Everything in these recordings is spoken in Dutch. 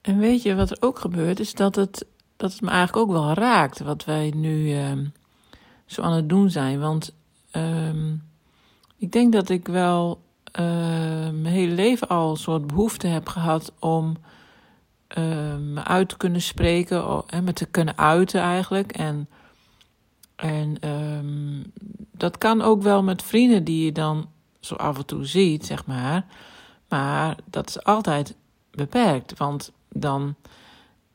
En weet je wat er ook gebeurt, is dat het, dat het me eigenlijk ook wel raakt wat wij nu ehm, zo aan het doen zijn. Want ehm, ik denk dat ik wel uh, mijn hele leven al een soort behoefte heb gehad om uh, me uit te kunnen spreken, en me te kunnen uiten eigenlijk. En, en dat kan ook wel met vrienden die je dan zo af en toe ziet, zeg maar. Maar dat is altijd beperkt, want dan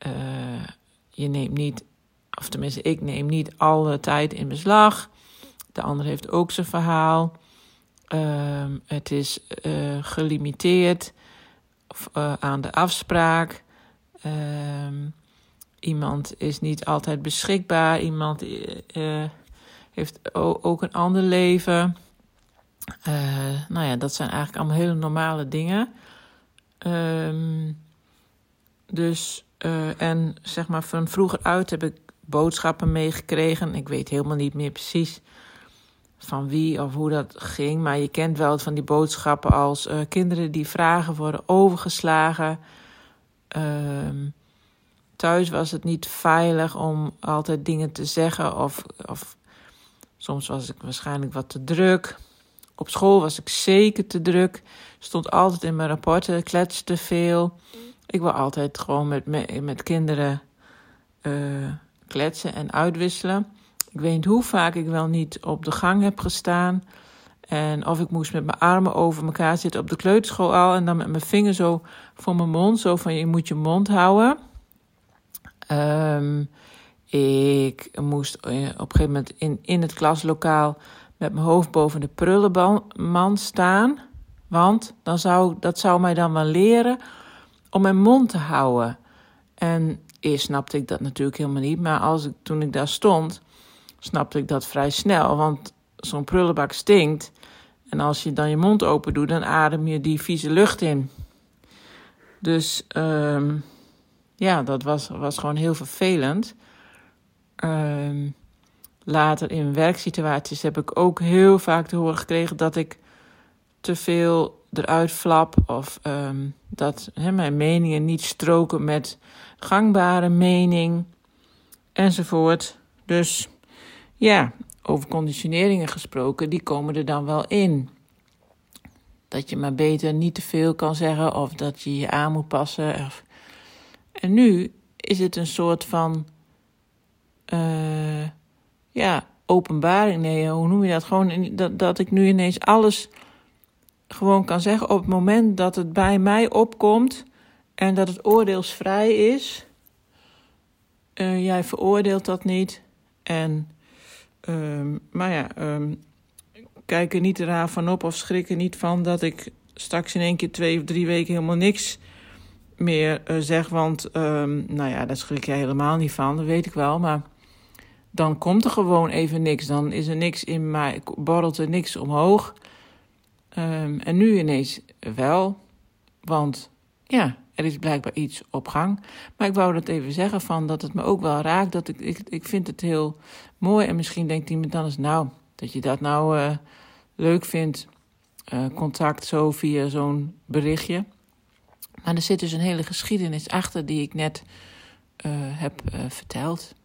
uh, je neemt niet, of tenminste ik neem niet alle tijd in beslag. De ander heeft ook zijn verhaal. Uh, het is uh, gelimiteerd uh, aan de afspraak. Ehm, iemand is niet altijd beschikbaar. Iemand heeft ook een ander leven. nou ja, dat zijn eigenlijk allemaal hele normale dingen. Um, dus, en zeg maar van vroeger uit heb ik boodschappen meegekregen. Ik weet helemaal niet meer precies van wie of hoe dat ging. Maar je kent wel van die boodschappen als uh, kinderen die vragen worden overgeslagen. Uh, thuis was het niet veilig om altijd dingen te zeggen. Of, of soms was ik waarschijnlijk wat te druk. Op school was ik zeker te druk. Stond altijd in mijn rapporten, kletste veel. Ik wil altijd gewoon met, met, kinderen uh, kletsen en uitwisselen. Ik weet niet hoe vaak ik wel niet op de gang heb gestaan. En of ik moest met mijn armen over elkaar zitten op de kleuterschool al. En dan met mijn vinger zo voor mijn mond. Zo van je moet je mond houden. Um, ik moest op een gegeven moment in, in het klaslokaal met mijn hoofd boven de prullenman staan. Want dan zou, dat zou mij dan wel leren om mijn mond te houden. En eerst snapte ik dat natuurlijk helemaal niet. Maar als ik, toen ik daar stond, snapte ik dat vrij snel. Want zo'n prullenbak stinkt. En als je dan je mond open doet, dan adem je die vieze lucht in. Dus um, ja, dat was, was gewoon heel vervelend. Um, later in werksituaties heb ik ook heel vaak te horen gekregen dat ik te veel eruit flap. Of um, dat mijn meningen niet stroken met gangbare mening. Enzovoort. Dus ja, over conditioneringen gesproken, die komen er dan wel in. Dat je maar beter niet te veel kan zeggen of dat je je aan moet passen. En nu is het een soort van, uh, ja, openbaring. Nee, hoe noem je dat? Gewoon dat, dat ik nu ineens alles gewoon kan zeggen op het moment dat het bij mij opkomt en dat het oordeelsvrij is. Uh, jij veroordeelt dat niet en Um, maar ja, um, kijk er niet raar van op of schrik er niet van dat ik straks in één keer twee of drie weken helemaal niks meer uh, zeg. Want um, nou ja, daar schrik jij helemaal niet van, dat weet ik wel. Maar dan komt er gewoon even niks. Dan is er niks in mij, borrelt er niks omhoog. En nu ineens wel. Want ja, er is blijkbaar iets op gang. Maar ik wou dat even zeggen van dat het me ook wel raakt. Dat ik, ik, ik vind het heel mooi. En misschien denkt iemand dan eens, nou, dat je dat nou uh, leuk vindt. Uh, contact zo via zo'n berichtje. Maar er zit dus een hele geschiedenis achter die ik net uh, heb verteld.